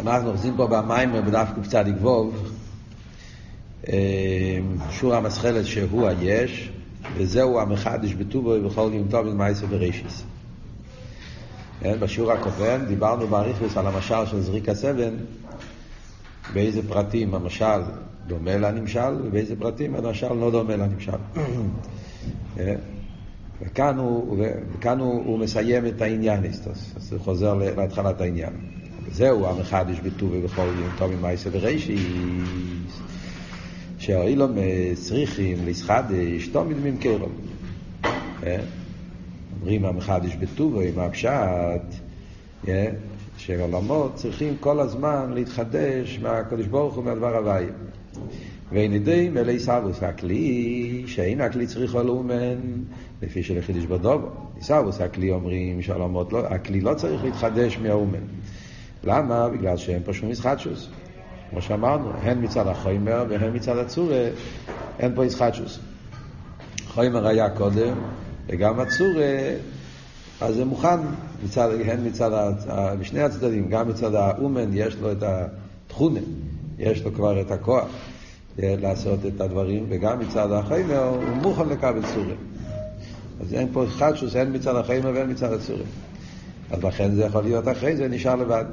אנחנו אוחזים פה במים בדף קצ"ד ווב, שור המסחלת שהוא היש, וזהו המחדש בטובו ובכל יום טוב במעשה בראשיס. בשיעור הקודם דיברנו באריכוס על המשל של זריק הסבן, באיזה פרטים המשל דומה לנמשל, ובאיזה פרטים המשל לא דומה לנמשל. וכאן הוא, וכאן הוא, הוא מסיים את העניין, אז הוא חוזר להתחלת העניין. וזהו המחדש בטובי בכל יום עם מייסה ורישיס, שהאילום צריכים לסחדש תמיד ממכרם. אומרים המחדש בטובי עם הפשט, שעולמות צריכים כל הזמן להתחדש מהקדוש ברוך הוא מהדבר הוואי. ואין ידי מלא סבוס הכלי, שאין הכלי צריך לאומן, לפי שלחידש בדובו. סבוס הכלי אומרים שעולמות לא, הכלי לא צריך להתחדש מהאומן. למה? בגלל שאין פה שום ישחטשוס. כמו שאמרנו, הן מצד החוימר והן מצד הצורה, אין פה ישחטשוס. חוימר היה קודם, וגם הצורה, אז זה מוכן, מצד, הן מצד, משני הצדדים, גם מצד האומן יש לו את התכונה, יש לו כבר את הכוח לעשות את הדברים, וגם מצד החוימר הוא מוכן לקבל צורה. אז אין פה ישחטשוס, הן מצד החוימר והן מצד הצורה. אז לכן זה יכול להיות אחרי זה נשאר לבד.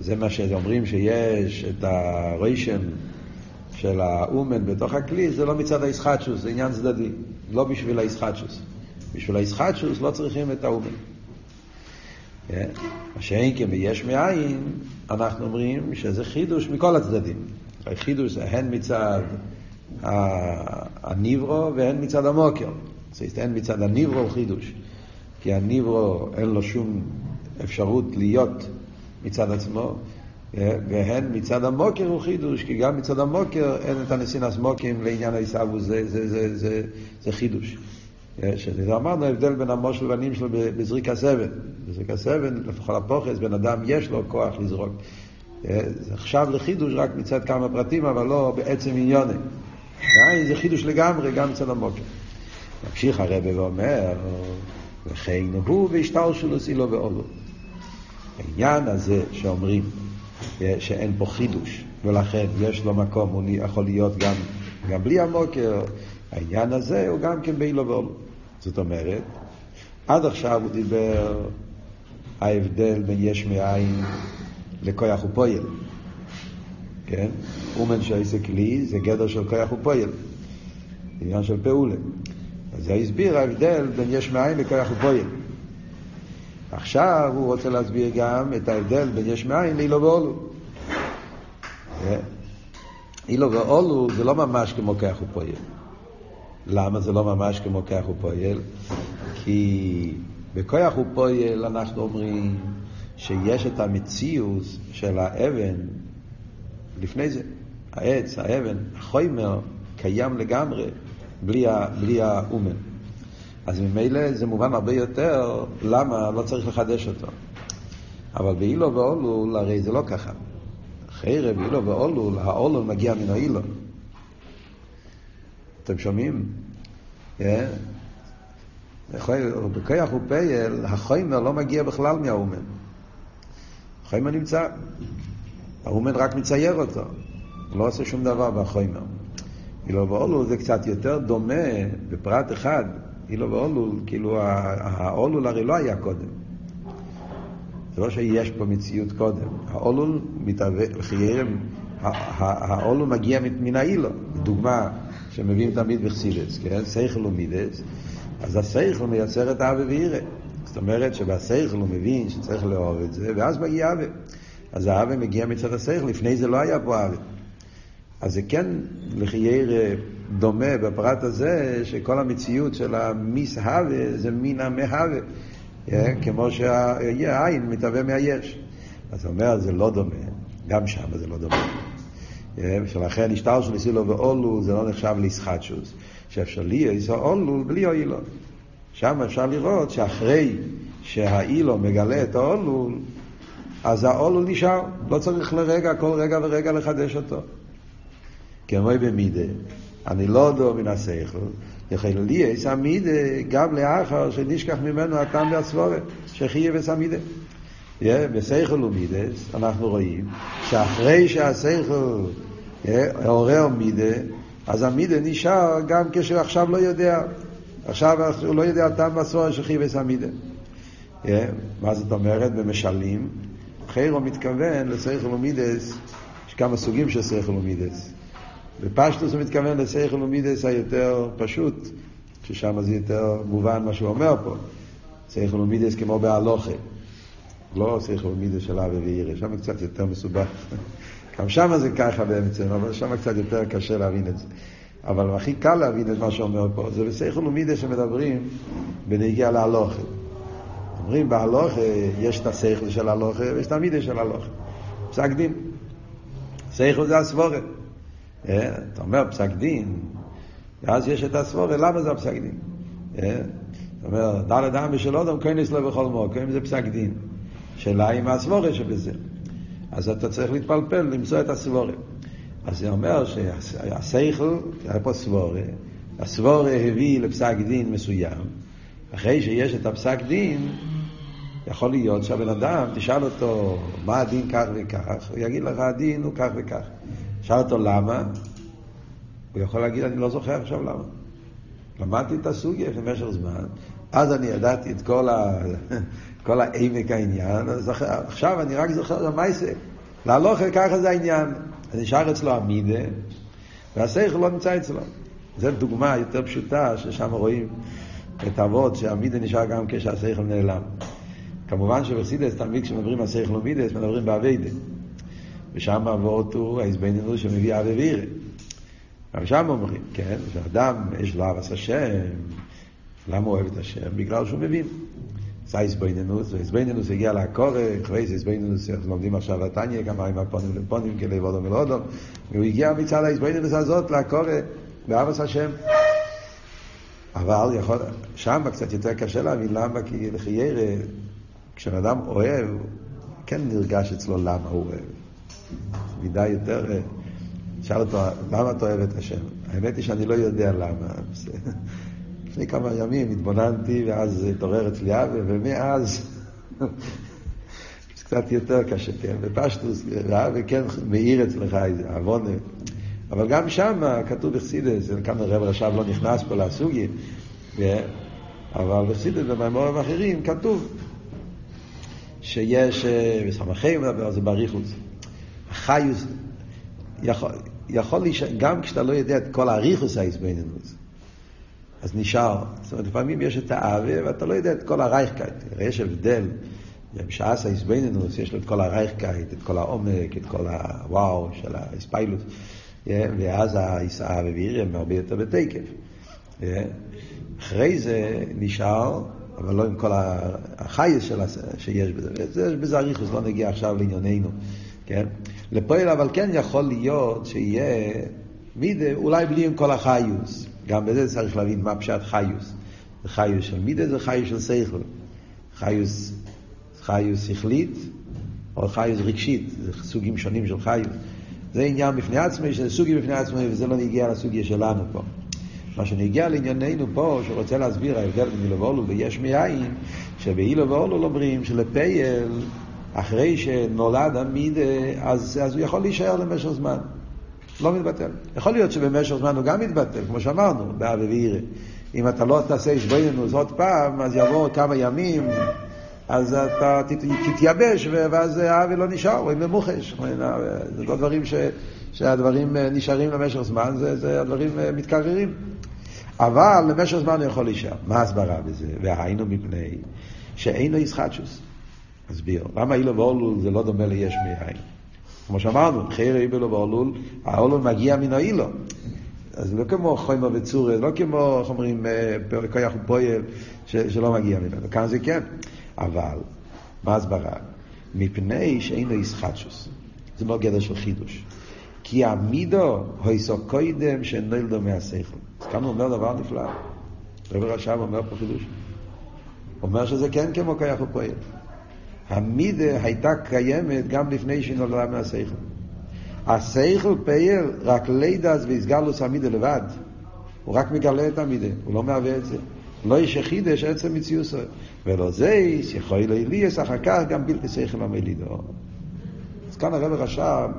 זה מה שאומרים שיש את הריישם של האומן בתוך הכלי, זה לא מצד הישחטשוס, זה עניין צדדי, לא בשביל הישחטשוס. בשביל הישחטשוס לא צריכים את האומן. מה שאין כן ביש מאין, אנחנו אומרים שזה חידוש מכל הצדדים. החידוש זה הן מצד הניברו והן מצד המוקר. זאת הן מצד הניברו חידוש. כי הניברו אין לו שום אפשרות להיות מצד עצמו, והן מצד המוקר הוא חידוש, כי גם מצד המוקר אין את הנסינס מוקים לעניין העיסאוו, זה, זה, זה, זה, זה חידוש. שזה אמרנו ההבדל בין המושל והנים שלו בזריק הסבן. בזריק הסבן, לפחות הפוחס, בן אדם יש לו כוח לזרוק. זה עכשיו לחידוש רק מצד כמה פרטים, אבל לא בעצם עניוני. זה חידוש לגמרי, גם מצד המוקר. ממשיך הרבה ואומר, וכן הוא והשטר שלו סילו ואולו. העניין הזה שאומרים שאין פה חידוש, ולכן יש לו מקום, הוא יכול להיות גם, גם בלי המוקר, העניין הזה הוא גם כן באילו ואולו. זאת אומרת, עד עכשיו הוא דיבר ההבדל בין יש מאין לכוח ופועל. כן? אומן שעסק כלי זה גדר של כוח ופועל. עניין של פעולה. אז זה הסביר ההבדל בין יש מאין לכוח ופועל. עכשיו הוא רוצה להסביר גם את ההבדל בין יש מאין לאילו ואולו. אילו ואולו זה לא ממש כמו כוח ופועל. למה זה לא ממש כמו כוח ופועל? כי בכוח ופועל אנחנו אומרים שיש את המציאות של האבן לפני זה. העץ, האבן, החומר, קיים לגמרי בלי, בלי האומן. אז ממילא זה מובן הרבה יותר למה לא צריך לחדש אותו. אבל באילו ואולול הרי זה לא ככה. חרב, אילו ואולול, האולול מגיע מן האילו. אתם שומעים? בכוח ופייל, החומר לא מגיע בכלל מהאומן. החומר נמצא. האומן רק מצייר אותו. הוא לא עושה שום דבר בחומר. אילו ואולול זה קצת יותר דומה בפרט אחד אילו ואולול, כאילו האולול הרי לא היה קודם. זה לא שיש פה מציאות קודם. האולול מתהווה, חיירם, האולול מגיע מן האילו. דוגמה שמביאים תמיד בחסידס, כן? סייכל ומידס, אז הסייכל מייצר את האווה ואירא. זאת אומרת שבסייכל הוא מבין שצריך לאהוב את זה, ואז מגיע אווה. אז האווה מגיע מצד הסייכל, לפני זה לא היה פה אווה. אז זה כן לחייר דומה בפרט הזה, שכל המציאות של המסהווה זה מן המהווה, כמו שהעין מתהווה מהיש. אז הוא אומר, זה לא דומה, גם שם זה לא דומה. ולכן השטר של ניסילו ואולו זה לא נחשב לישחטשוס, שאפשר לי יסו אולו בלי אילו. שם אפשר לראות שאחרי שהאילו מגלה את האולו, אז האולו נשאר, לא צריך לרגע, כל רגע ורגע לחדש אותו. כמו במידה, אני לא יודע מן השכל, יכול לי אס המידה גם לאחר שנשכח ממנו הטעם והסבורת, שחייב אס המידה. בסייכל ומידס אנחנו רואים שאחרי שהסייכל עורר מידה, אז המידה נשאר גם כשעכשיו לא יודע. עכשיו הוא לא יודע טעם מסורת של חיבס המידה. מה זאת אומרת? במשלים, חיירו מתכוון לסייכל ומידס, יש כמה סוגים של סייכל ומידס. בפשטוס הוא מתכוון לסייכל ומידס היותר פשוט, ששם זה יותר מובן מה שהוא אומר פה. שכל ומידות כמו בהלכה. לא שכל ומידות של אהבה ויראה, שם קצת יותר מסובך. גם שם זה ככה באמצע, אבל שם קצת יותר קשה להבין את זה. אבל הכי קל להבין את מה שאומר פה, זה בשכל ומידות שמדברים בנוגע להלכה. אומרים בהלכה יש את השכל של הלכה ויש את המידות של הלכה. פסק דין. שכל זה הסברות. אה, אתה אומר פסק דין, ואז יש את הסבורה, למה זה הפסק דין? אה, אתה אומר, דלת העם ושל אודם, כהנס לו בכל מוקם, זה פסק דין. שאלה אם הסבורה שבזה. אז אתה צריך להתפלפל, למצוא את הסבורה. אז זה אומר שהסייכל, היה פה סבורה, הסבורה הביא לפסק דין מסוים, אחרי שיש את הפסק דין, יכול להיות שהבן אדם, תשאל אותו מה הדין כך וכך, הוא יגיד לך הדין הוא כך וכך. שאל אותו למה, הוא יכול להגיד, אני לא זוכר עכשיו למה. למדתי את הסוגיה במשך זמן, אז אני ידעתי את כל, ה... כל העמק העניין, אז עכשיו אני רק זוכר מה זה. להלוכה ככה זה העניין. נשאר אצלו המידה, והשכל לא נמצא אצלו. זו דוגמה יותר פשוטה, ששם רואים את אבות, שהמידה נשאר גם כשהשכל נעלם. כמובן שבחסידס תמיד כשמדברים על שכל ומידס, מדברים באביידה. ושם אבות הוא ההזבננו שמביא אבי וירא. גם שם אומרים, כן, שאדם יש לו אבס השם, למה הוא אוהב את השם? בגלל שהוא מבין. זה איזבנינוס, ואיזבנינוס הגיע לקורא, אחרי זה איזבנינוס, אנחנו לומדים עכשיו התניא, כמה עם הפונים לפונים, כלב אודום אל והוא הגיע מצד האיזבנינוס הזאת לקורא, באבס השם. אבל יכול, שם קצת יותר קשה להבין למה, כי לחיירה, כשאדם אוהב, כן נרגש אצלו למה הוא אוהב. מידה יותר... שאל אותו, למה אתה אוהב את השם? האמת היא שאני לא יודע למה. לפני כמה ימים התבוננתי, ואז התעורר אצלי אבי, ומאז זה קצת יותר קשה, כן? בפשטוס, ואבי כן מאיר אצלך איזה עוונה. אבל גם שם כתוב בחסידס, כאן הרב רש"ב לא נכנס פה לסוגי, אבל בחסידס במימורים אחרים כתוב שיש, בסמכי מדבר על זה באריכוס, החיוס, יכול, יכול להישאר, גם כשאתה לא יודע את כל האריכוס ההסבנינוס, אז נשאר. זאת אומרת, לפעמים יש את האווה ואתה לא יודע את כל הרייכקייט. יש הבדל. בשעס ההסבנינוס יש לו את כל הרייכקייט, את כל העומק, את כל הוואו של האספיילוס. ואז ויריה הם הרבה יותר בתקף. אחרי זה נשאר, אבל לא עם כל החייס שיש בזה. יש בזה אריכוס, לא נגיע עכשיו לענייננו. כן? לפועל אבל כן יכול להיות שיהיה מידה, אולי בלי עם כל החיוס. גם בזה צריך להבין מה פשט חיוס. חיוס של מידה זה חיוס של שכל. חיוס, חיוס שכלית או חיוס רגשית, זה סוגים שונים של חיוס. זה עניין בפני עצמי, שזה סוגי בפני עצמי, וזה לא נגיע לסוגיה שלנו פה. מה שנגיע לענייננו פה, שרוצה להסביר ההבדל בין אילו ואולו ויש מאין, שבאילו ואולו אומרים שלפייל אחרי שנולד המידה, אז, אז הוא יכול להישאר למשך זמן. לא מתבטל. יכול להיות שבמשך זמן הוא גם מתבטל, כמו שאמרנו, באבי וירא. אם אתה לא תעשה אישבוינוס עוד פעם, אז יבואו כמה ימים, אז אתה תת, תתייבש, ואז האבי לא נשאר, או אם במוחש. זה לא דברים ש, שהדברים נשארים למשך זמן, זה, זה הדברים מתקררים. אבל למשך זמן הוא יכול להישאר. מה ההסברה בזה? והיינו מפני שאינו ישחטשוס. אסביר. למה אילו ואולול זה לא דומה ליש מאין? כמו שאמרנו, חייר אילו ואולול, האולול מגיע מן האילו. אז לא כמו חוימה וצורה, לא כמו, איך אומרים, כוח ופועל, שלא מגיע ממנו. כאן זה כן. אבל, מה הסברה? מפני שאינו ישחטשוס. זה מאוד גדר של חידוש. כי המידו הויסו קוידם שנולדו מהשכל. אז כאן הוא אומר דבר נפלא. רב רשם אומר פה חידוש. אומר שזה כן כמו כוח ופועל. המידה הייתה קיימת גם לפני שהיא נולדה מהשכל. השכל פייל רק לידס ויסגלוס המידה לבד. הוא רק מגלה את המידה, הוא לא מהווה את זה. לא יש יחידש עצם מציוסו. ולא זה, שיכול ליליאס, אחר כך גם בלתי שכל המלידו. אז כאן הרב רשם,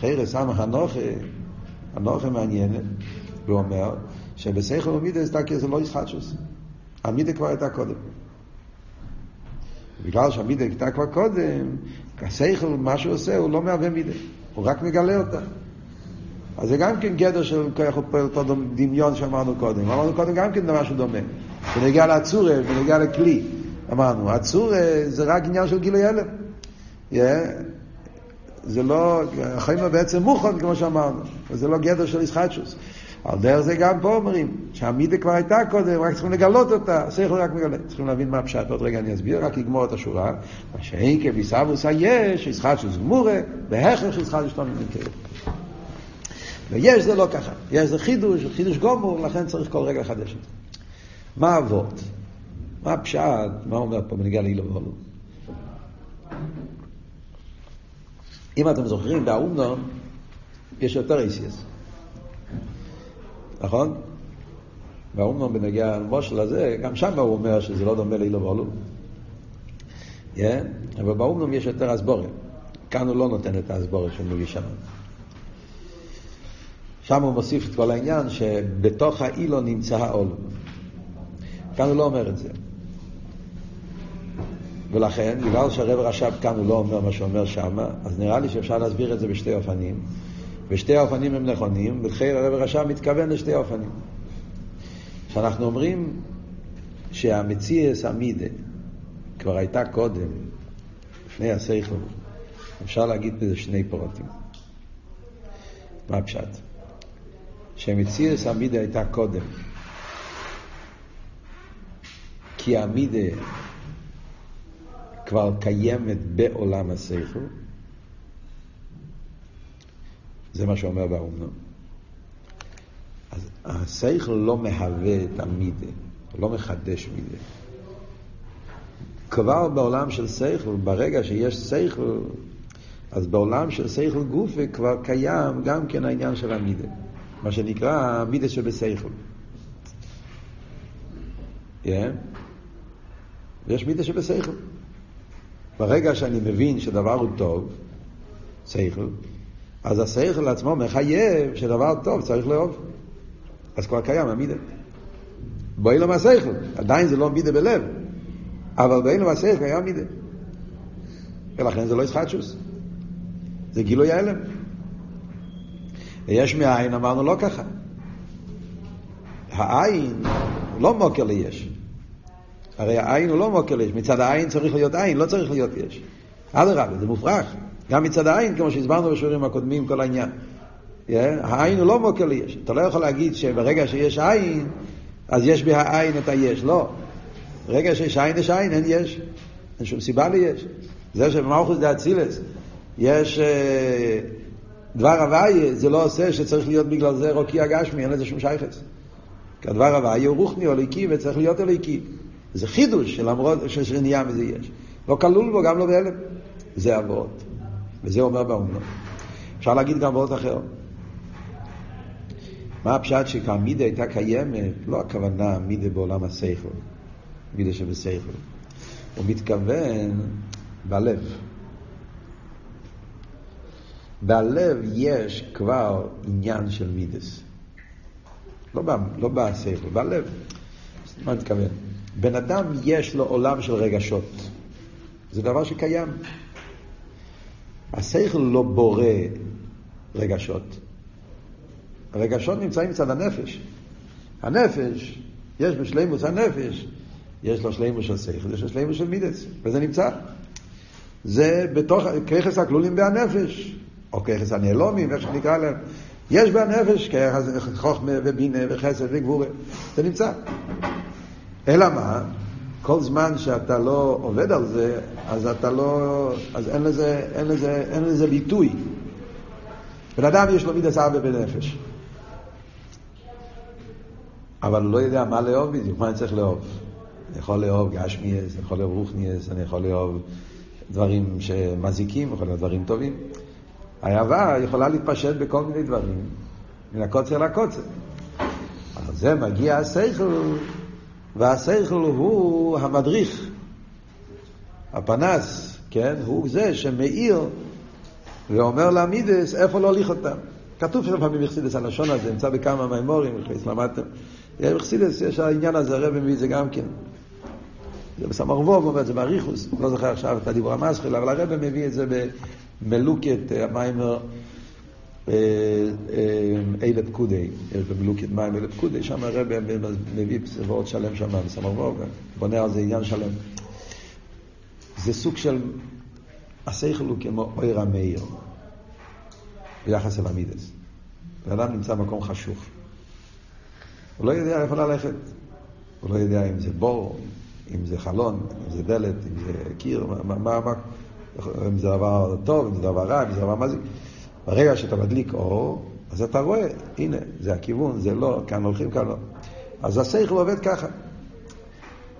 חיירס סמך הנוכה, הנוכה מעניינת, והוא אומר, שבשכל ומידס דקה זה לא ישחטשוס. המידה כבר הייתה קודם. בגלל שהמידה הייתה כבר קודם, השכל, מה שהוא עושה, הוא לא מהווה מידה, הוא רק מגלה אותה. אז זה גם כן גדר של כוח אותו דמיון שאמרנו קודם. אמרנו קודם גם כן דבר שדומה. בנגיע לעצורה, בנגיע לכלי. אמרנו, עצורה זה רק עניין של גילוי הלם. Yeah. זה לא, החיים בעצם מוכן, כמו שאמרנו, וזה לא גדר של ישחטשוס. על דרך זה גם פה אומרים, שהמידה כבר הייתה קודם, רק צריכים לגלות אותה, שכל רק מגלה. צריכים להבין מה הפשט, עוד רגע אני אסביר, רק לגמור את השורה. מה שאין כביסבוס היש, ישחטשוס גמורה, בהכרח ישחטשוס תמיד נקרא. ויש זה לא ככה, יש זה חידוש, חידוש גומור, לכן צריך כל רגע לחדש את זה. מה אבות? מה הפשט? מה אומר פה בנגיע לאילו ואולו? אם אתם זוכרים, באומנום יש יותר איסיאס. נכון? באומנום בנגיע למושל הזה, גם שם הוא אומר שזה לא דומה לאילו ואולו. Yeah? אבל באומנום יש יותר אסבורת. כאן הוא לא נותן את האסבורת שהוא מביא שם. שם הוא מוסיף את כל העניין שבתוך האילו נמצא העול. כאן הוא לא אומר את זה. ולכן, בגלל שהרב רש"ב כאן הוא לא אומר מה שאומר שם, אז נראה לי שאפשר להסביר את זה בשתי אופנים. ושתי האופנים הם נכונים, ולכן הרב רש"ב מתכוון לשתי אופנים. כשאנחנו אומרים שהמציאס עמידה כבר הייתה קודם, לפני הסייכל, אפשר להגיד בזה שני פרוטים. מה הפשט? שמציאס עמידה הייתה קודם. כי עמידה כבר קיימת בעולם השכל. זה מה שאומר באומנו. אז השכל לא מהווה את המידה, לא מחדש מידה. כבר בעולם של שכל, ברגע שיש שכל, אז בעולם של שכל גופה כבר קיים גם כן העניין של המידה. מה שנקרא מידה שבשכל. Yeah. יש מידה שבשכל. ברגע שאני מבין שדבר הוא טוב, שכל, אז השכל עצמו מחייב שדבר טוב צריך לאהוב. אז כבר קיים המידה. בואי לו מהשכל, עדיין זה לא מידה בלב, אבל בואי לו מהשכל קיים מידה. ולכן זה לא ישחטשוס. זה גילוי ההלם. ויש מאין אמרנו לא ככה. העין לא מוקר ליש. הרי העין הוא לא מוקר ליש. מצד העין צריך להיות עין, לא צריך להיות יש. אדרבה, זה מופרך. גם מצד העין, כמו שהסברנו בשיעורים הקודמים, כל העניין. Yeah, העין הוא לא מוקר ליש. אתה לא יכול להגיד שברגע שיש עין, אז יש בהעין את היש. לא. ברגע שיש עין יש עין, אין יש. אין שום סיבה ליש. זה שבמלכוס דה אצילס יש... Uh, דבר הוויה זה לא עושה שצריך להיות בגלל זה רוקיע גשמי, אין לזה שום שייכס. כי הדבר הוויה הוא רוחני, אליקי, וצריך להיות אליקי. זה חידוש שלמרות שנהיה מזה יש. לא כלול בו, גם לא בהלם. זה אבות. וזה אומר באומנות. אפשר להגיד גם אבות אחר. מה הפשט שכמידה הייתה קיימת? לא הכוונה מידה בעולם השכל, מידה שבשכל. הוא מתכוון בלב. בלב יש כבר עניין של מידס. לא, לא בשכל, בלב. מה אני מתכוון? בן אדם יש לו עולם של רגשות. זה דבר שקיים. השכל לא בורא רגשות. הרגשות נמצאים מצד הנפש. הנפש, יש בשלימוס הנפש, יש לו שלימוס של שכל, יש לו שלימוס של מידס, וזה נמצא. זה בתוך, ככס הכלולים בהנפש. או ככס הנעלומים, איך שנקרא להם. יש בנפש ככס חוכמה ובינה וחסד וגבורה. זה נמצא. אלא מה? כל זמן שאתה לא עובד על זה, אז אתה לא... אז אין לזה, אין לזה, אין לזה ביטוי. בן אדם יש לו מידס ארבע בנפש. אבל הוא לא יודע מה לאהוב בדיוק, מה אני צריך לאהוב. אני יכול לאהוב גשמיאס, אני יכול לאהוב רוחניאס, אני יכול לאהוב דברים שמזיקים, יכול להיות דברים טובים. האהבה יכולה להתפשט בכל מיני דברים, מן הקוצר לקוצר. על זה מגיע השכל, והשכל הוא המדריך, הפנס, כן? הוא זה שמאיר ואומר לעמידס איפה להוליך אותם. כתוב שם פעמים בחסידס הלשון הזה, נמצא בכמה מימורים, למדתם. בחסידס יש העניין הזה, הרב מביא את זה גם כן. זה בסמר ווב, אומר את זה באריכוס, לא זוכר עכשיו את הדיבור המסחיל, אבל הרב מביא את זה במלוקת המיימר אלה פקודי, במלוקת מים אלה פקודי, שם הרב מביא סברות שלם שם בסמר ווב, בונה על זה עניין שלם. זה סוג של, השכל הוא כמו אויר המאיר. ביחס אל המידס. בן אדם נמצא במקום חשוך. הוא לא יודע איפה ללכת. הוא לא יודע אם זה בור, אם זה חלון, אם זה דלת, אם זה קיר, מה, מה, מה, אם זה דבר טוב, אם זה דבר רע, אם זה דבר מזיק. ברגע שאתה מדליק אור, אז אתה רואה, הנה, זה הכיוון, זה לא, כאן הולכים, כאן לא. אז השכל עובד ככה.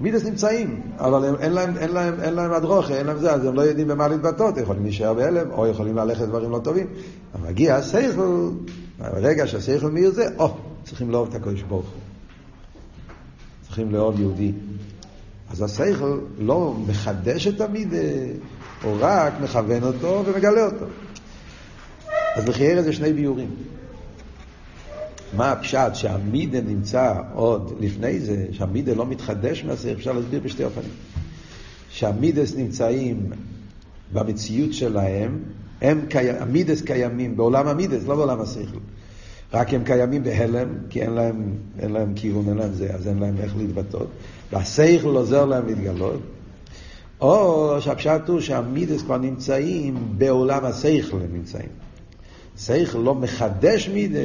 מידס נמצאים, אבל הם, אין להם, אין להם, אין להם הדרוכה, אין להם זה, אז הם לא יודעים במה להתבטאות, יכולים להישאר בהלם, או יכולים ללכת דברים לא טובים. אבל מגיע השכל, ברגע שהשכל מאיר זה, או, צריכים לאהוב את הקדוש ברוך הוא. צריכים לאהוב יהודי. אז השכל לא מחדש את המידה, הוא רק מכוון אותו ומגלה אותו. אז לחייר זה שני ביורים. מה הפשט שהמידה נמצא עוד לפני זה, שהמידה לא מתחדש מהשכל, אפשר להסביר בשתי אופנים. שהמידס נמצאים במציאות שלהם, הם קי... המידס קיימים בעולם המידס, לא בעולם השכל. רק הם קיימים בהלם, כי אין להם, אין להם כיוון, אין להם זה, אז אין להם איך להתבטאות. והשכל עוזר להם להתגלות. או שהפשט הוא שהמידס כבר נמצאים בעולם השכל הם נמצאים. שכל לא מחדש מידה,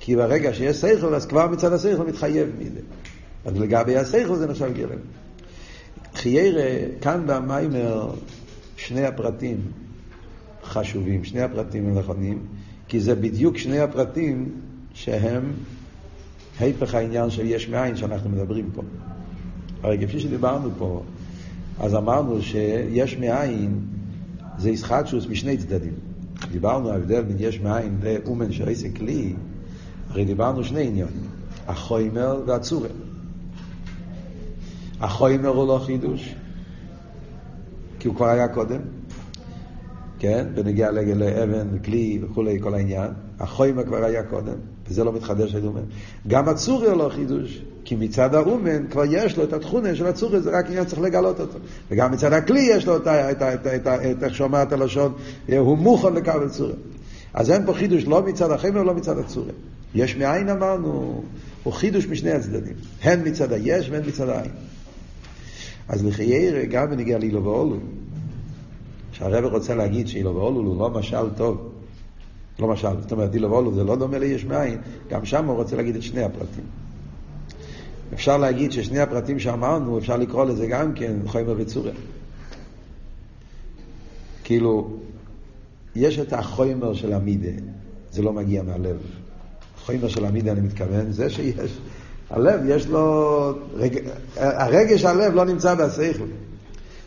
כי ברגע שיש שכל, אז כבר מצד השכל מתחייב מידה. אז לגבי השכל זה נחשב גרם. חיירה, כאן במיימר, שני הפרטים חשובים, שני הפרטים הם נכונים, כי זה בדיוק שני הפרטים שהם היפך העניין של יש מאין שאנחנו מדברים פה. הרי כפי שדיברנו פה, אז אמרנו שיש מאין זה ישחטשוס משני צדדים. דיברנו על ההבדל בין יש מאין לאומן של עסק כלי, הרי דיברנו שני עניונים, החוימר והצורר. החוימר הוא לא חידוש, כי הוא כבר היה קודם, כן? בנגיע לאבן, כלי וכולי, כל העניין. החוימר כבר היה קודם, וזה לא מתחדש על אומן. גם הצורר לא חידוש, כי מצד האומן כבר יש לו את התכונה של הצורר, זה רק עניין צריך לגלות אותו. וגם מצד הכלי יש לו את איך שאומרת הלשון, הוא מוכן לקבל צורר. אז אין פה חידוש לא מצד החמר ולא מצד הצורר. יש מאין אמרנו, הוא חידוש משני הצדדים. הן מצד היש והן מצד העין. אז לחיירה, גם בנגיע לאילו ואולו, שהרבא רוצה להגיד שאילו ואולו הוא לא משל טוב. לא משל, זאת אומרת, אילו ואולו זה לא דומה ליש מאין, גם שם הוא רוצה להגיד את שני הפרטים. אפשר להגיד ששני הפרטים שאמרנו, אפשר לקרוא לזה גם כן חומר וצורה. כאילו, יש את החומר של המידה, זה לא מגיע מהלב. החומר של המידה, אני מתכוון, זה שיש. הלב, יש לו... רג... הרגש הלב לא נמצא בשכל.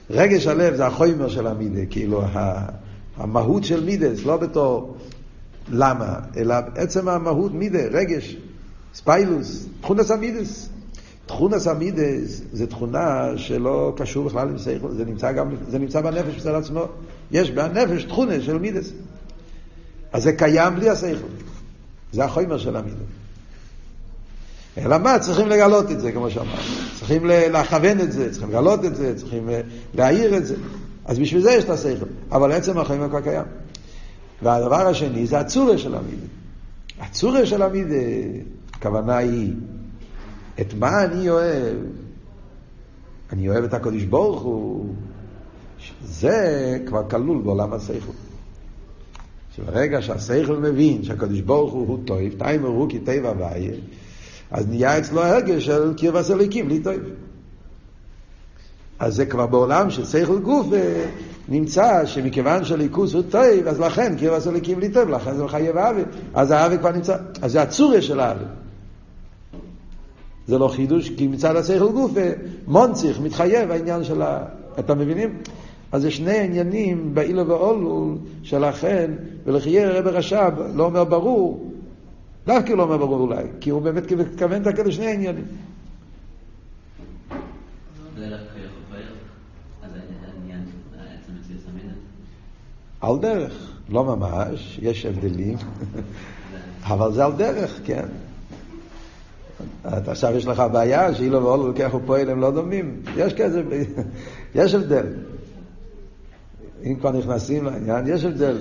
רגש הלב זה החומר של המידה, כאילו המהות של מידס, לא בתור למה, אלא עצם המהות מידה, רגש, ספיילוס, תכונס המידס. תכונס המידס זה תכונה שלא קשור בכלל עם שכל, זה נמצא, גם, זה נמצא בנפש בצד עצמו. יש בנפש תכונה של מידס. אז זה קיים בלי השכל. זה החומר של המידס. אלא מה? צריכים לגלות את זה, כמו שאמרנו. צריכים לכוון את זה, צריכים לגלות את זה, צריכים אה, להעיר את זה. אז בשביל זה יש את השכל. אבל עצם החיים כבר קיים. והדבר השני זה הצורה של המידה. הצורה של המידה, הכוונה היא, את מה אני אוהב? אני אוהב את הקדוש ברוך הוא. זה כבר כלול בעולם השכל. שברגע שהשכל מבין שהקדוש ברוך הוא הוא טוב, תאימר הוא כי טבע ואיה, אז נהיה אצלו הרגש של קרבס אליקים, לי טוב. אז זה כבר בעולם של שכל גוף אה, נמצא שמכיוון שהליכוס הוא טוב, אז לכן קרבס אליקים לי טוב, לכן זה מחייב האווה. אז האווה כבר נמצא, אז זה הצוריה של האווה. זה לא חידוש, כי מצד השכל גופה, מונציך, מתחייב העניין של ה... אתם מבינים? אז זה שני עניינים באילו ואולול שלכן, ולחייה רבי רש"ב לא אומר ברור, דווקא לא אומר ברור אולי, כי הוא באמת מתכוון דווקא לשני עניינים. על דרך, לא ממש, יש הבדלים, אבל זה על דרך, כן. עכשיו יש לך בעיה שאילו ואולו לוקח ופועל הם לא דומים. יש כזה, יש הבדל. אם כבר נכנסים לעניין, יש הבדל.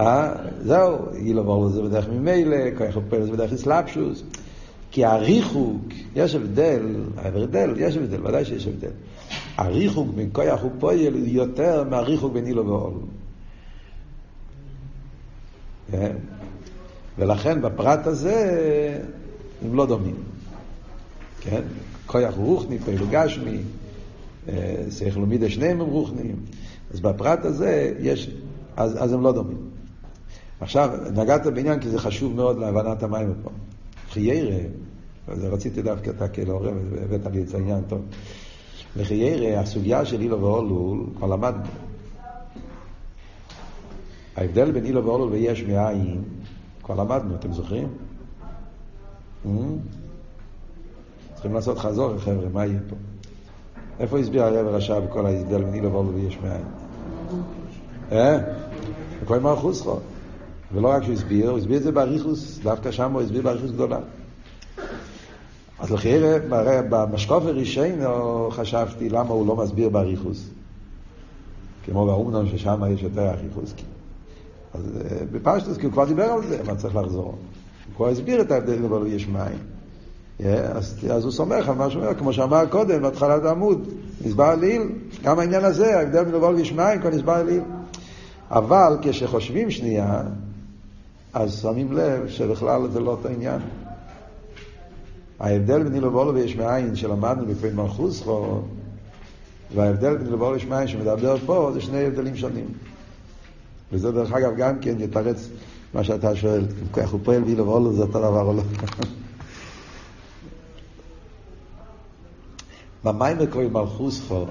אה, זהו, אילו ואולו זה בדרך ממילא, כוח ופועל זה בדרך אסלאפשוס. כי הריחוק, יש הבדל, ההבדל, יש הבדל, ודאי שיש הבדל. הריחוק בין כוח ופועל יותר מהריחוק בין אילו ואולו. כן? ולכן בפרט הזה הם לא דומים. כן? כוח רוחני, פעילו גשמי, שכל ומידה שניהם הם רוחניים. אז בפרט הזה יש, אז, אז הם לא דומים. עכשיו, נגעת בעניין כי זה חשוב מאוד להבנת המים פה. חיירה, אז רציתי דווקא אתה כעורב, הבאת לי את העניין טוב. לחיירה, הסוגיה של אילו ואולול, כבר למדנו. ההבדל בין אילו ואולול ויש מאין, כבר למדנו, אתם זוכרים? צריכים לעשות חזור, חבר'ה, מה יהיה פה? איפה הסביר הרב רשע בכל ההבדל בין אילו ואולול ויש מאין? אה? בכל מלכוס חו. ולא רק שהוא הסביר, הוא הסביר את זה באריכוס, דווקא שם הוא הסביר באריכוס גדולה. אז לכן במשקוף הראשון חשבתי למה הוא לא מסביר באריכוס. כמו באומנון ששם יש יותר אריכוס. אז אה, בפשטוס, כי הוא כבר דיבר על זה, מה צריך לחזור. הוא כבר הסביר את ההבדל אבל יש מים. אז, אז הוא סומך על מה שהוא אומר, כמו שאמר קודם, בהתחלת העמוד, נסבר לעיל, גם העניין הזה, ההבדל בין לבוא ויש מים, כבר נסבר לעיל. אבל כשחושבים שנייה, אז שמים לב שבכלל זה לא אותו עניין. ההבדל בין אילו ויש מאין שלמדנו בפי מלכוסכו, וההבדל בין אילו ויש מאין שמדבר פה, זה שני הבדלים שונים. וזה דרך אגב גם כן יתרץ מה שאתה שואל, איך הוא פועל ואילו ואולו זה אותו דבר או לא. במים וקוראים מלכוסכו,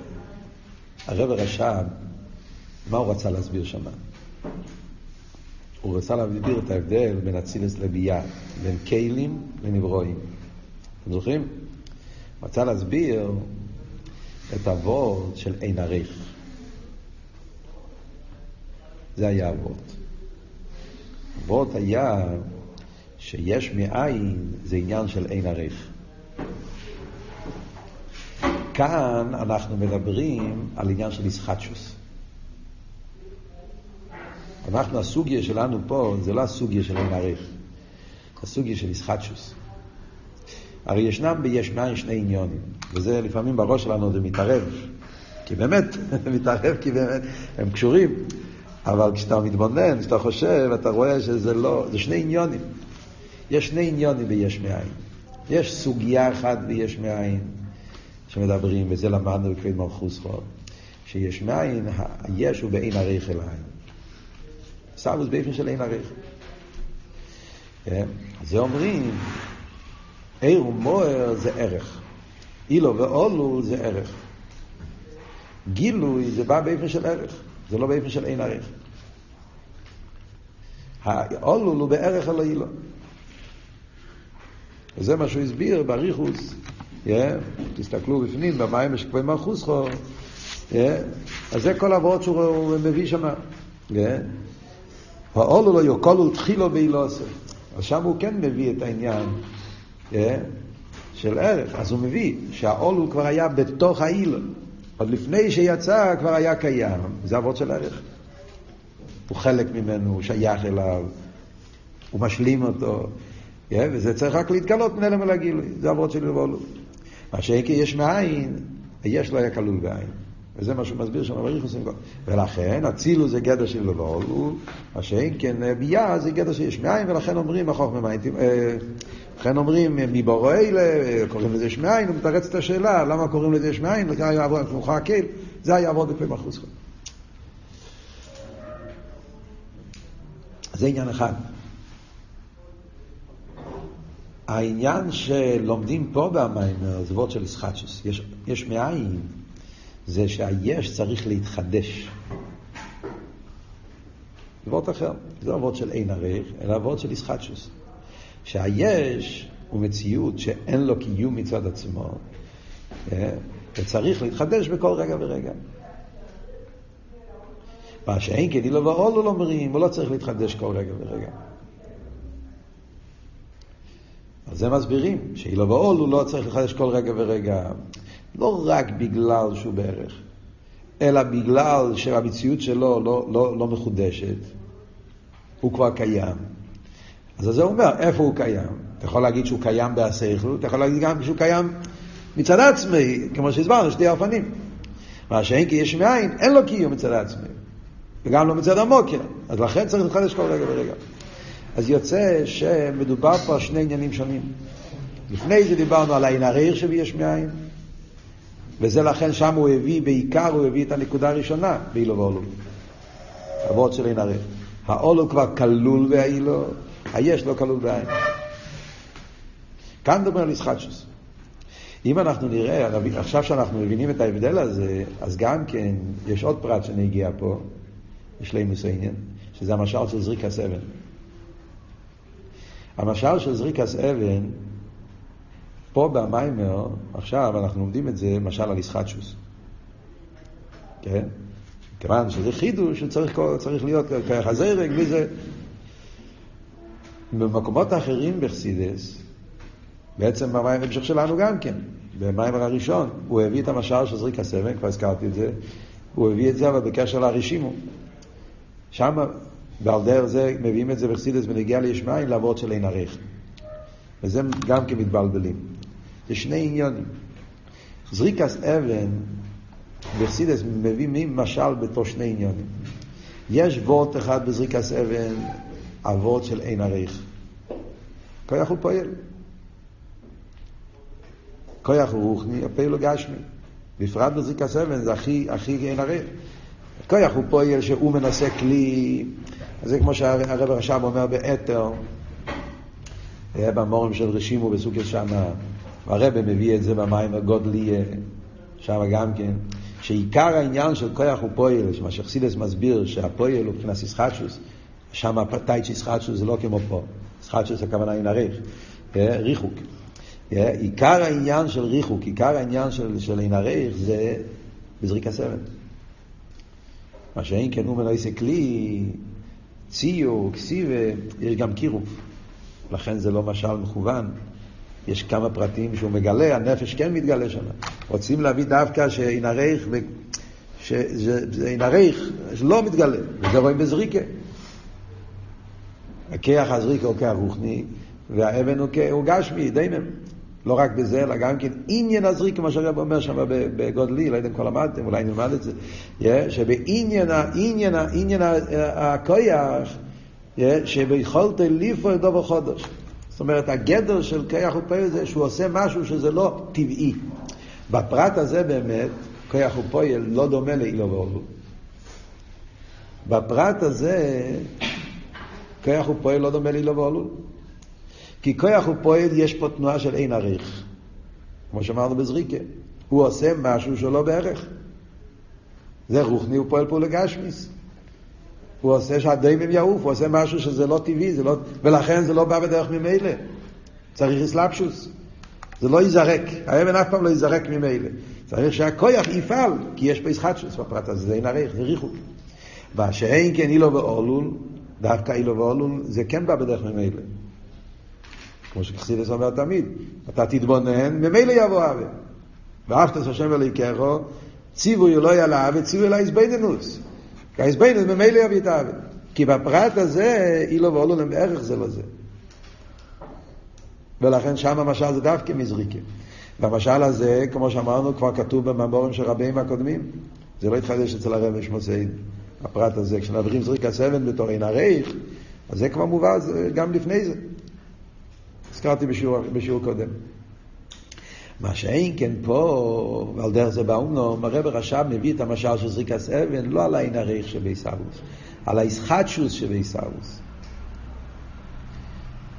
הרב הרש"ב, מה הוא רצה להסביר שמה? הוא רצה להסביר את ההבדל בין אצילס לביאה, בין כלים לנברואים. אתם זוכרים? הוא רצה להסביר את הוורד של אין עריך. זה היה הוורד. הוורד היה שיש מאין זה עניין של אין עריך. כאן אנחנו מדברים על עניין של ישחטשוס. אנחנו, הסוגיה שלנו פה, זה לא הסוגיה של אין עריך, הסוגיה של ישחטשוס. הרי ישנם ביש מאין שני עניונים, וזה לפעמים בראש שלנו זה מתערב, כי באמת, מתערב כי באמת, הם קשורים, אבל כשאתה מתבונן, כשאתה חושב, אתה רואה שזה לא, זה שני עניונים. יש שני עניונים ביש מאין. יש סוגיה אחת ביש מאין שמדברים, וזה למדנו בקריאת מלכוס חור, שיש מאין, היש הוא באין עריך אל העין. סבוס באופן של אין עריך. כן? זה אומרים, עיר ומוער זה ערך. אילו ואולו זה ערך. גילוי זה בא באופן של ערך, זה לא באופן של אין ערך. האולול הוא בערך על האילו. וזה מה שהוא הסביר בריחוס, yeah, תסתכלו בפנים, במים שקפי מלכוסכו, yeah, אז זה כל העברות שהוא מביא שם. Yeah. האולול לא יוקולו תחילו באילוסף. אז שם הוא כן מביא את העניין כן? של ערך. אז הוא מביא שהעול הוא כבר היה בתוך העיל. עוד לפני שיצא כבר היה קיים. זה אבות של ערך. הוא חלק ממנו, הוא שייך אליו, הוא משלים אותו. כן? וזה צריך רק להתגלות מן אלה מלגילוי. זה אבות של לבולו. מה שאין כי יש מאין, היש לא היה כלול בעין. וזה מה שהוא מסביר שם בריחוס ולכן אצילו זה גדר של לבולו, מה שאין כן ביה זה גדר שיש מאין, ולכן אומרים החוכמה מאין. לכן אומרים, מבורו אלה, קוראים לזה יש מאין, הוא מתרץ את השאלה, למה קוראים לזה יש מאין, זה היה עבוד כמו הקל, זה היה עבוד בפה מחוץ זה עניין אחד. העניין שלומדים פה במיימר, זה של ישחטשוס, יש, יש מאין, זה שהיש צריך להתחדש. זה וורד אחר, זה לא וורד של אין ערך, אלא וורד של ישחטשוס. שהיש הוא מציאות שאין לו קיום מצד עצמו, אה, וצריך להתחדש בכל רגע ורגע. מה שאין כן אילו ואולו לא מרים, הוא לא צריך להתחדש כל רגע ורגע. אז זה מסבירים, שאילו ואולו לא צריך להתחדש כל רגע ורגע. לא רק בגלל שהוא בערך, אלא בגלל שהמציאות שלו לא, לא, לא מחודשת, הוא כבר קיים. אז זה אומר, איפה הוא קיים? אתה יכול להגיד שהוא קיים בהסייכלות, אתה יכול להגיד גם שהוא קיים מצד עצמי, כמו שהסברנו, שתי אופנים. מה שאין כי יש מאין, אין לו קיום מצד עצמי. וגם לא מצד המוקר. אז לכן צריך להתחדש כל רגע ורגע. אז יוצא שמדובר פה על שני עניינים שונים. לפני זה דיברנו על העין הריר שביש מאין, וזה לכן שם הוא הביא, בעיקר הוא הביא את הנקודה הראשונה באילו ואולו. אבות של עין הריר. האולו כבר כלול באילו, היש לא כלול בעין. כאן מדבר על ישחטשוס. אם אנחנו נראה, עכשיו שאנחנו מבינים את ההבדל הזה, אז גם כן, יש עוד פרט שנגיע פה, בשלימוס העניין, שזה המשל של זריקס אבן. המשל של זריקס אבן, פה במיימר, עכשיו אנחנו לומדים את זה, משל על ישחטשוס. כן? כיוון שזה חידוש שצריך צריך להיות ככה זרק, בלי זה. במקומות אחרים בחסידס, בעצם במים המשך שלנו גם כן, במיימר הראשון, הוא הביא את המשל של זריק הסבן, כבר הזכרתי את זה, הוא הביא את זה אבל בקשר לרשימו. שם, ועל דרך זה מביאים את זה בחסידס בנגיע לישמעאל לעבוד של אין ערך. וזה גם כן מתבלבלים. זה שני עניונים. זריקס אבן בחסידס מביא משל בתור שני עניונים. יש וורט אחד בזריקס אבן, הוורט של אין ערך. כוח הוא פועל. כוח הוא רוחני, הפעיל הוא גשמי. בפרט בזריקס אבן זה הכי, הכי אין ערך. כוח הוא פועל שהוא מנסה כלי, זה כמו שהרב רשם אומר באתר, במורים של רשימו בסוג שמה, הרב מביא את זה במים הגודלי, שם גם כן, שעיקר העניין של כוח הוא פועל, שמה שחסידס מסביר שהפועל הוא מבחינת ישחטשוס, שם הפתאית ישחטשוס זה לא כמו פה, ישחטשוס הכוונה היא נערך, ריחוק. עיקר העניין של ריחוק, עיקר העניין של, של אין ערך זה בזריק הסרט. מה שאין כן הוא מנועסי כלי, ציור, כסיבה, יש גם קירוב. לכן זה לא משל מכוון. יש כמה פרטים שהוא מגלה, הנפש כן מתגלה שם. רוצים להביא דווקא שאינערך, שזה אינערך, שלא מתגלה, וזה רואים בזריקה. הכיח הזריקה הוא כיח רוחני, והאבן הוא, הוא גשמי, דיימם. לא רק בזה, אלא גם כן עניין הזריק, כמו שהרב אומר שם בגודלי, לא יודע אם כבר למדתם, אולי נלמד את זה, שבעניין העניין, העניין הכויח, שביכולת ליפו את דובר חודש. זאת אומרת, הגדר של כיח ופועל זה שהוא עושה משהו שזה לא טבעי. בפרט הזה באמת, כיח ופועל לא דומה לאילו ואולו. בפרט הזה, כיח ופועל לא דומה לאילו ואולו. כי כוח הוא פועל, יש פה תנועה של אין עריך. כמו שאמרנו בזריקה. הוא עושה משהו שלא בערך. זה רוחני, הוא פועל פעולה גשמיס. הוא עושה שהדיימים יעוף, הוא עושה משהו שזה לא טבעי, זה לא... ולכן זה לא בא בדרך ממילא. צריך אסלאפשוס. זה לא ייזרק, האבן אף פעם לא ייזרק ממילא. צריך שהכויח יפעל, כי יש פה ישחטשוס בפרט הזה, זה אין עריך, זה ריחוק. ושאין כן אילו ואולול, דווקא אילו ואולול, זה כן בא בדרך ממילא. כמו שחסידס אומר תמיד, אתה תתבונן, ממילא יבוא עוול. ואהבת את השם אלוהיכךו, ציווי לא יעלה עוול, ציווי אלא איזבנינוס. כי האיזבנינוס ממילא יביא את העוול. כי בפרט הזה, אילו ואולו להם בערך זה לא זה. ולכן שם המשל זה דווקא מזריקה. והמשל הזה, כמו שאמרנו, כבר כתוב במאמורים של רבים הקודמים. זה לא התחדש אצל הרב שמוסיין, הפרט הזה. כשנעברים זריקה סבן בתור עין הרייך, אז זה כבר מובא גם לפני זה. הזכרתי בשיעור, בשיעור קודם. מה שאין כן פה, ועל דרך זה באומנום, הרב רש"ב מביא את המשל של זריקס אבן, לא על העין הריך שבעיסאוויס, על הישחטשוס שבעיסאוויס.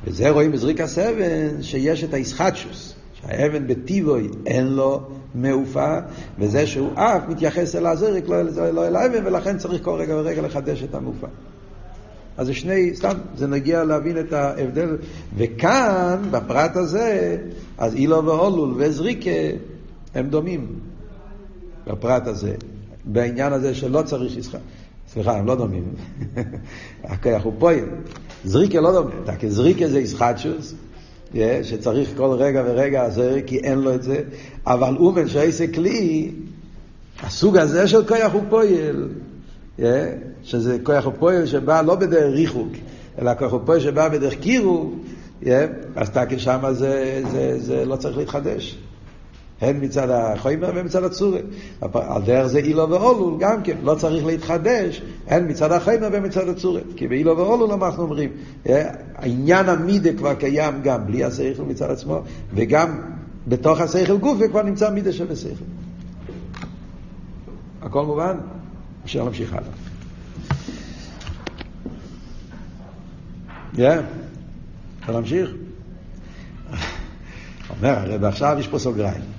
וזה רואים בזריקס אבן, שיש את הישחטשוס, שהאבן בטיבוי אין לו מעופה, וזה שהוא אף מתייחס אל הזרק, לא, לא אל האבן, ולכן צריך כל רגע ורגע לחדש את המעופה. אז זה שני, סתם, זה נגיע להבין את ההבדל. וכאן, בפרט הזה, אז אילו ואולול וזריקה הם דומים, בפרט הזה. בעניין הזה שלא צריך ישחק. סליחה, הם לא דומים. הכוח הוא פועל. זריקה לא דומה. זריקה זה ישחטשוס, שצריך כל רגע ורגע זה, כי אין לו את זה, אבל אומן שעסק כלי, הסוג הזה של כוח הוא פועל, שזה כוח הוא פועל שבא לא בדרך ריחוק, אלא כוח הוא פועל שבא בדרך קירוב, אז תקן שם זה, זה, זה לא צריך להתחדש. הן מצד החומר ומצד הצורי. על דרך זה אילו ואולול גם כן, לא צריך להתחדש, הן מצד החומר ומצד הצורי. כי באילו ואולול אנחנו אומרים, העניין המידה כבר קיים גם בלי השכל מצד עצמו, וגם בתוך השכל גוף וכבר נמצא מידה של השכל. הכל מובן? אפשר להמשיך הלאה. כן? אפשר להמשיך? אומר הרב, עכשיו יש פה סוגריים.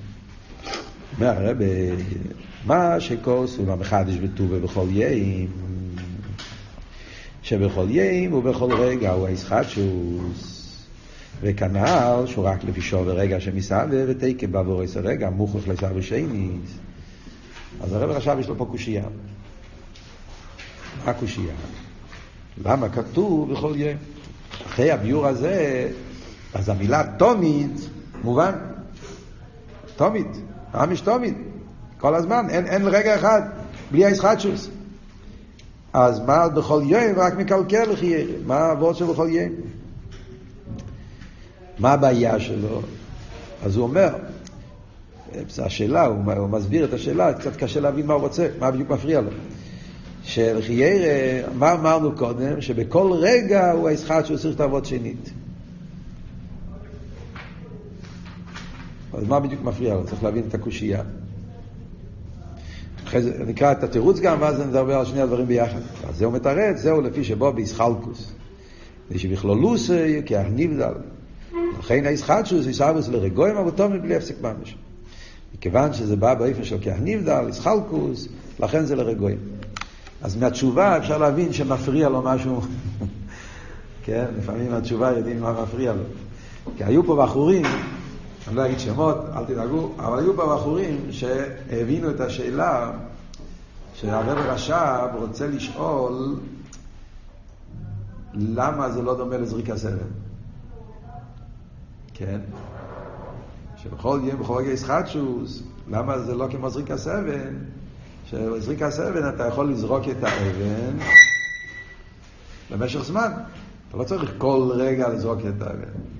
אומר הרב, מה שכוס הוא המחדש וטובה בכל יים, שבכל יים ובכל רגע הוא הישחטשוס, וכנ"ל שהוא רק לפי שובר רגע שמסעבר ותקן בעבור עשר רגע, מוכרח לסעבר שייניס. אז הרב עכשיו יש לו פה קושייה. מה קושייה? למה כתוב בכל ים? אחרי הביור הזה, אז המילה תומית מובן. תומית. אמיש תומית. כל הזמן, אין, אין רגע אחד בלי הישחטשוס. אז מה בכל יום רק מקלקל לחיירה? מה העבוד של בכל יום? מה הבעיה שלו? אז הוא אומר, השאלה, הוא, הוא מסביר את השאלה, קצת קשה להבין מה הוא רוצה, מה בדיוק מפריע לו. שלחיירה, מה אמרנו קודם? שבכל רגע הוא הישחטשוס צריך לעבוד שנית. אז מה בדיוק מפריע לו? צריך להבין את הקושייה. אחרי זה נקרא את התירוץ גם, ואז נדבר על שני הדברים ביחד. אז זהו מתרץ, זהו לפי שבו בישחלקוס. ושבכלולוס כיח נבדל. לכן הישחטשוס ישאבוס לרגויים אבותו מבלי הפסק ממש. מכיוון שזה בא באופן של כיח נבדל, ישחלקוס, לכן זה לרגויים. אז מהתשובה אפשר להבין שמפריע לו משהו. כן, לפעמים מהתשובה יודעים מה מפריע לו. כי היו פה בחורים אני לא אגיד שמות, אל תדאגו, אבל היו פה בחורים שהבינו את השאלה שהרב רש"ב רוצה לשאול למה זה לא דומה לזריק הסבל. כן? שבכל יום, בכל רגע ישחטשוס, למה זה לא כמו זריק הסבל? שבזריק הסבל אתה יכול לזרוק את האבן במשך זמן. אתה לא צריך כל רגע לזרוק את האבן.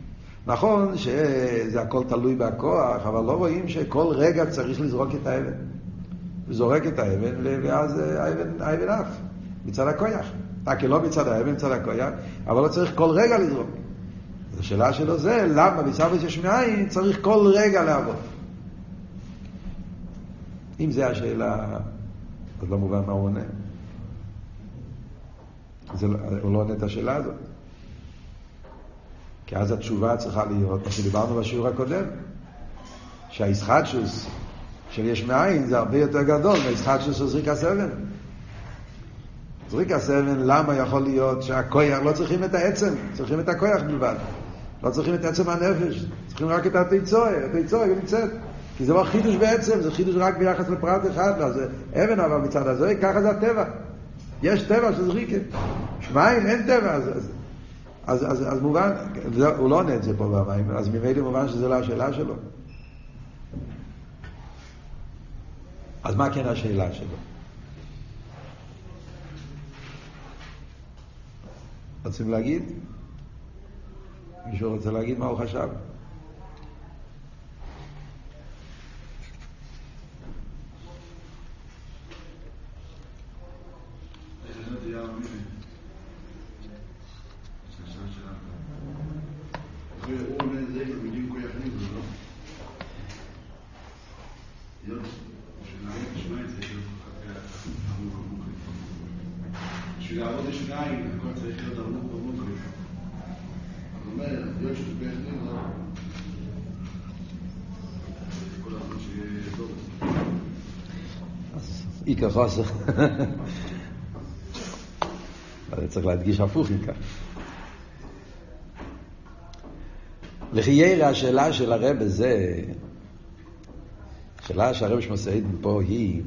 נכון שזה הכל תלוי בכוח, אבל לא רואים שכל רגע צריך לזרוק את האבן. הוא זורק את האבן, ואז האבן, האבן עף, מצד הכוח. כי לא מצד האבן, מצד הכוח, אבל לא צריך כל רגע לזרוק. אז השאלה שלו זה, למה בסבא יש מאין צריך כל רגע לעבוד? אם זו השאלה, אז לא מובן מה הוא עונה. זה, לא, הוא לא עונה את השאלה הזאת. כי אז התשובה צריכה להיות, מה שדיברנו בשיעור הקודם, שהאיסחטשוס של יש מאין זה הרבה יותר גדול מהאיסחטשוס של זריקה סבן. זריקה סבן, למה יכול להיות שהכויח, לא צריכים את העצם, צריכים את הכויח בלבד. לא צריכים את עצם הנפש, צריכים רק את התיצורי, התיצורי נמצאת. כי זה לא חידוש בעצם, זה חידוש רק ביחס לפרט אחד, אז אבן אבל מצד הזה, ככה זה הטבע. יש טבע של זריקה. שמיים אין טבע, אז, אז אז, אז, אז מובן, הוא לא עונה את זה פה במים, אז ממילא מובן שזו לא השאלה שלו. אז מה כן השאלה שלו? רוצים להגיד? מישהו רוצה להגיד מה הוא חשב? עיקר חוסר. אבל צריך להדגיש הפוך אם כך. לחיירה השאלה של הרב זה, השאלה שהרב שמסעיד פה היא,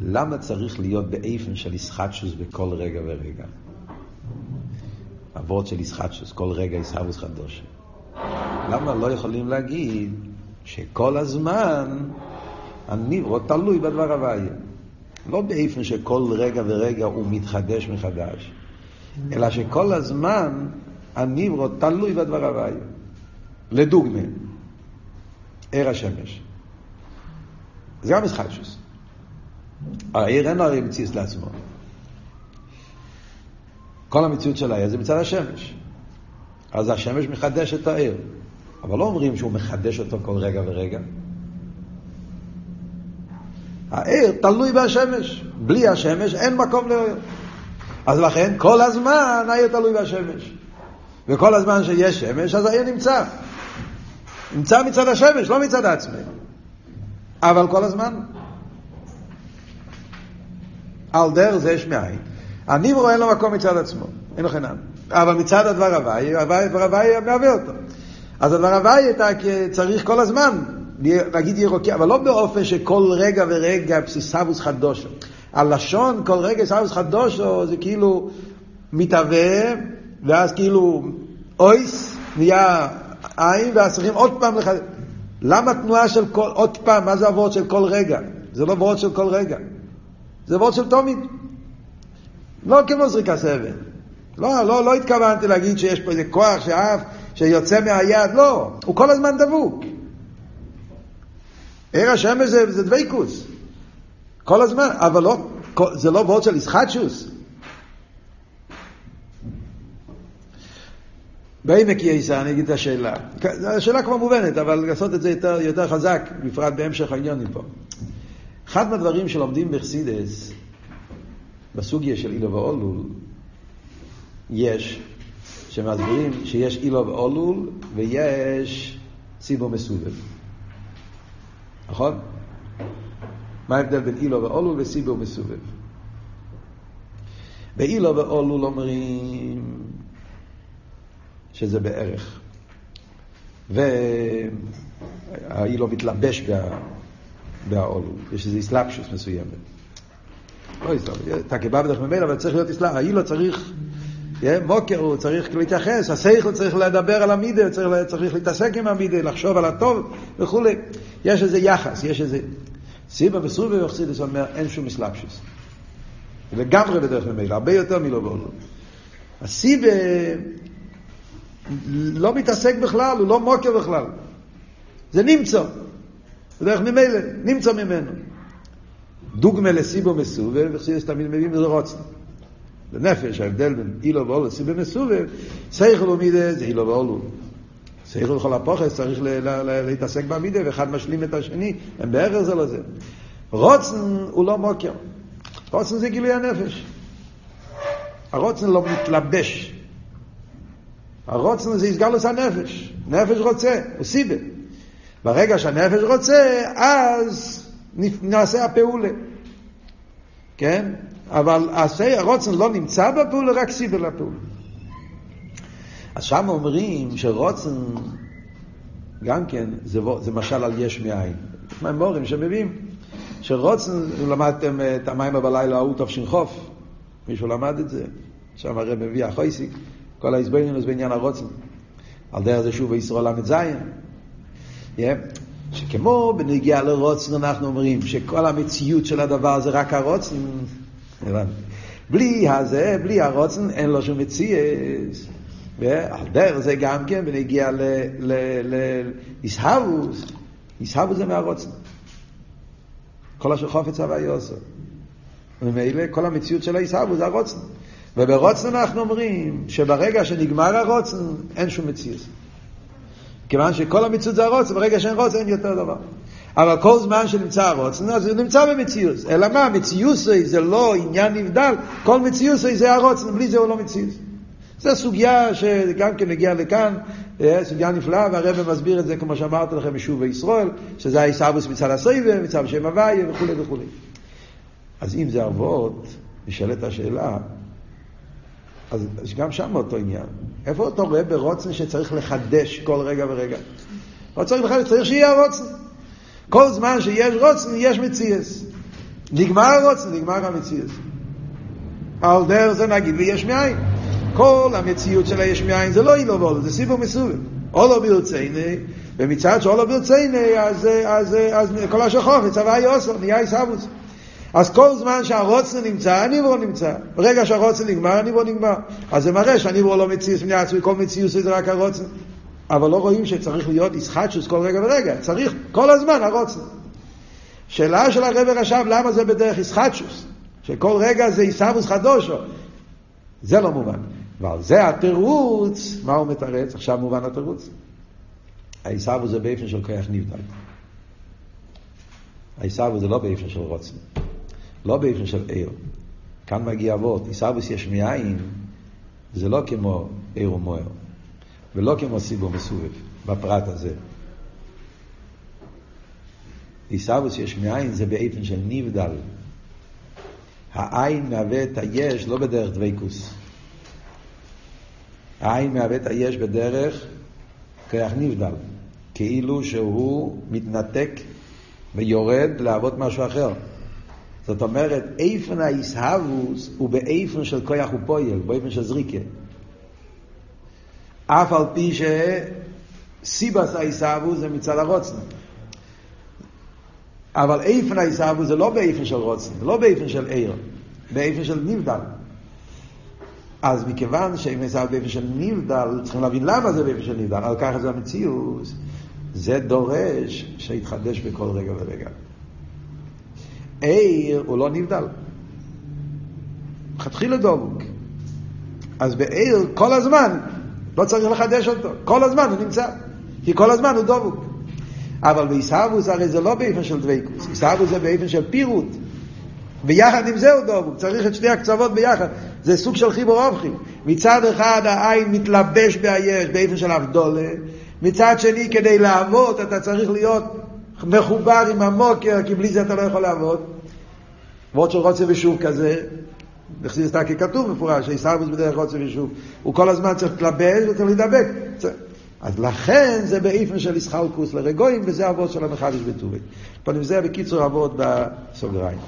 למה צריך להיות באיפן של ישחטשוס בכל רגע ורגע? הוורד של ישחטשוס, כל רגע ישחבוס חדוש. למה לא יכולים להגיד שכל הזמן הניברו תלוי בדבר הוויה? לא באיפן שכל רגע ורגע הוא מתחדש מחדש, אלא שכל הזמן הניברו תלוי בדבר הוויה. לדוגמה, ער השמש. זה גם ישחטשוס. העיר אין הרי מציאות לעצמו. כל המציאות של העיר זה מצד השמש. אז השמש מחדש את העיר. אבל לא אומרים שהוא מחדש אותו כל רגע ורגע. העיר תלוי בהשמש. בלי השמש אין מקום לעיר. אז לכן כל הזמן העיר תלוי בהשמש. וכל הזמן שיש שמש, אז העיר נמצא. נמצא מצד השמש, לא מצד עצמנו. אבל כל הזמן על דרך זה יש מאין. הניברו אין לו מקום מצד עצמו, אין לו חינם. אבל מצד הדבר הוואי, הדבר הוואי מהווה אותו. אז הדבר הוואי צריך כל הזמן להגיד ירוקי, אבל לא באופן שכל רגע ורגע פסיסבוס חדושו. הלשון, כל רגע סבוס חדושו, זה כאילו מתהווה, ואז כאילו אויס נהיה עין, ואז צריכים עוד פעם לחדש. למה תנועה של כל, עוד פעם, מה זה הוורד של כל רגע? זה לא וורד של כל רגע. זה וורד של תומית. לא כמו זריקה סבל. לא, לא, לא התכוונתי להגיד שיש פה איזה כוח שאף, שיוצא מהיד, לא, הוא כל הזמן דבוק. עיר השמש זה, זה דבקוס. כל הזמן, אבל לא, זה לא וורד של ישחטשוס. בעמק יסע, אני אגיד את השאלה. השאלה כבר מובנת, אבל לעשות את זה יותר, יותר חזק, בפרט בהמשך העניונים פה. אחד מהדברים שלומדים בחסידס, בסוגיה של אילו ואולול, יש, שמסבירים שיש אילו ואולול ויש ציבור מסובב. נכון? מה ההבדל בין אילו ואולול וסיבור מסובב? באילו ואולול אומרים שזה בערך. והאילו מתלבש בה... בהעולו. יש איזו אסלאפשוס מסוימת. לא אסלאפשוס, אתה כבא בדרך ממילא, אבל צריך להיות אסלאפשוס. האילו צריך, מוקר הוא צריך להתייחס, השכל צריך לדבר על המידה, צריך, צריך להתעסק עם המידה, לחשוב על הטוב וכולי. יש איזה יחס, יש איזה... סיבה וסרובה וחסידס אומר, אין שום אסלאפשוס. לגמרי בדרך ממילא, הרבה יותר מלא בעולו. הסיבה לא מתעסק בכלל, הוא לא מוקר בכלל. זה נמצא. בדרך ממילא, נמצא ממנו. דוגמה לסיבו מסובב, וחסידס תמיד מביאים לזה רוצן. בנפש, ההבדל בין אילו ואולו לסיבו מסובב, סייכל ומידה זה אילו ואולו. סייכל וכל הפוחס צריך להתעסק במידה, ואחד משלים את השני, הם בערך זה לזה. רוצן הוא לא מוקר. רוצן זה גילוי הנפש. הרוצן לא מתלבש. הרוצן זה יסגלוס הנפש. נפש רוצה, הוא סיבה. ברגע שהנפש רוצה, אז נעשה הפעולה. כן? אבל הרוצן לא נמצא בפעולה, רק סיבל לפעולה. אז שם אומרים שרוצן, גם כן, זה, זה משל על יש מאין. מהמורים שמביאים, שרוצן, למדתם את המים בלילה ההוא תש"ח, מישהו למד את זה? שם הרי מביא החויסיק, כל ההסברינוס בעניין הרוצן. על דרך זה שוב בישראל ל"ז, שכמו בנגיעה לרוצן אנחנו אומרים שכל המציאות של הדבר זה רק הרוצן, בלי הזה, בלי הרוצן, אין לו שום מציאס. ועל דרך זה גם כן בנגיע לאיסהבוס, איסהבוס זה מהרוצן. כל אשר חופץ הווה יוסו. וממילא כל המציאות של האיסהבוס זה הרוצן. וברוצן אנחנו אומרים שברגע שנגמר הרוצן אין שום מציאות. כיוון שכל המציאות זה הרוצן, ברגע שאין רוצן אין יותר דבר. אבל כל זמן שנמצא הרוצן, אז הוא נמצא במציאות. אלא מה, מציאות זה לא עניין נבדל, כל מציאות זה הרוצן, בלי זה הוא לא מציאות. זו סוגיה שגם כן הגיעה לכאן, אה, סוגיה נפלאה, והרבא מסביר את זה, כמו שאמרתי לכם, משוב בישראל, שזה העיסאוויס מצד הסויבה, מצד שם הוויה וכולי וכולי. אז אם זה אבות, נשאלת השאלה, אז גם שם אותו עניין. איפה אתה רואה ברוצן שצריך לחדש כל רגע ורגע? לא צריך לחדש, צריך שיהיה רוצן. כל זמן שיש רוצן, יש מציאס. נגמר הרוצן, נגמר המציאות. על דרך זה נגיד ויש מאין. כל המציאות של היש מאין זה לא אילו ואולו, זה סיפור מסובב. אולו ברצייני, ומצד שאולו ברצייני, אז, אז, אז, אז כל השכוח, צבא יוסר, נהיה עיסאוויס. אז כל זמן שהרוצן נמצא, הניבור נמצא. ברגע שהרוצן נגמר, הניבור נגמר. אז זה מראה שהניבור לא מציאוס מני עצמי, כל מציאוס זה רק הרוצן. אבל לא רואים שצריך להיות ישחטשוס כל רגע ורגע, צריך כל הזמן הרוצן. שאלה של הרב רשב, למה זה בדרך ישחטשוס? שכל רגע זה עיסאוווס חדושו. זה לא מובן. ועל זה התירוץ, מה הוא מתרץ? עכשיו מובן התירוץ. העיסאוווס זה באופן של כוח נבדל. העיסאוווס זה לא באופן של רוצן. לא באופן של עיר. כאן מגיע אבות, עיסאוווס יש מאין, זה לא כמו עיר ומוער, ולא כמו סיבו מסובב, בפרט הזה. עיסאוווס יש מאין זה באופן של נבדל. העין מהווה את היש לא בדרך דבקוס. העין מהווה את היש בדרך כרך נבדל. כאילו שהוא מתנתק ויורד לעבוד משהו אחר. זאת אומרת, איפן האיסהבוס הוא באיפן של כוח ופועל, באיפן של זריקה. אף על פי שסיבס האיסהבוס זה מצד הרוצן. אבל איפן האיסהבוס זה לא באיפן של רוצן, זה לא באיפן של עיר, באיפן של נבדל. אז מכיוון שאם זה באיפן של נבדל, צריכים להבין למה זה באיפן של נבדל, על ככה זה המציאות, זה דורש שיתחדש בכל רגע ורגע. עיר הוא לא נבדל. מלכתחילה דבוק. אז בעיר כל הזמן לא צריך לחדש אותו, כל הזמן הוא נמצא, כי כל הזמן הוא דבוק. אבל בעיסאוווס הרי זה לא באופן של דבקוס, עיסאוווס זה באופן של פירוט. ויחד עם זה הוא דבוק, צריך את שני הקצוות ביחד, זה סוג של חיבור אופכי. מצד אחד העין מתלבש ביש באופן של אבדולה, מצד שני כדי לעבוד אתה צריך להיות מחובר עם המוקר, כי בלי זה אתה לא יכול לעבוד. ועוד של רוצה ושוב כזה, בחסידס תקי כתוב מפורש, שעיסאוויס בדרך רוצה ושוב. הוא כל הזמן צריך להתלבש וצריך להידבק. אז לכן זה באיפן של ישחלקוס לרגועים, וזה אבות של המחדש בטובי. פנים זה בקיצור אבות בסוגריים.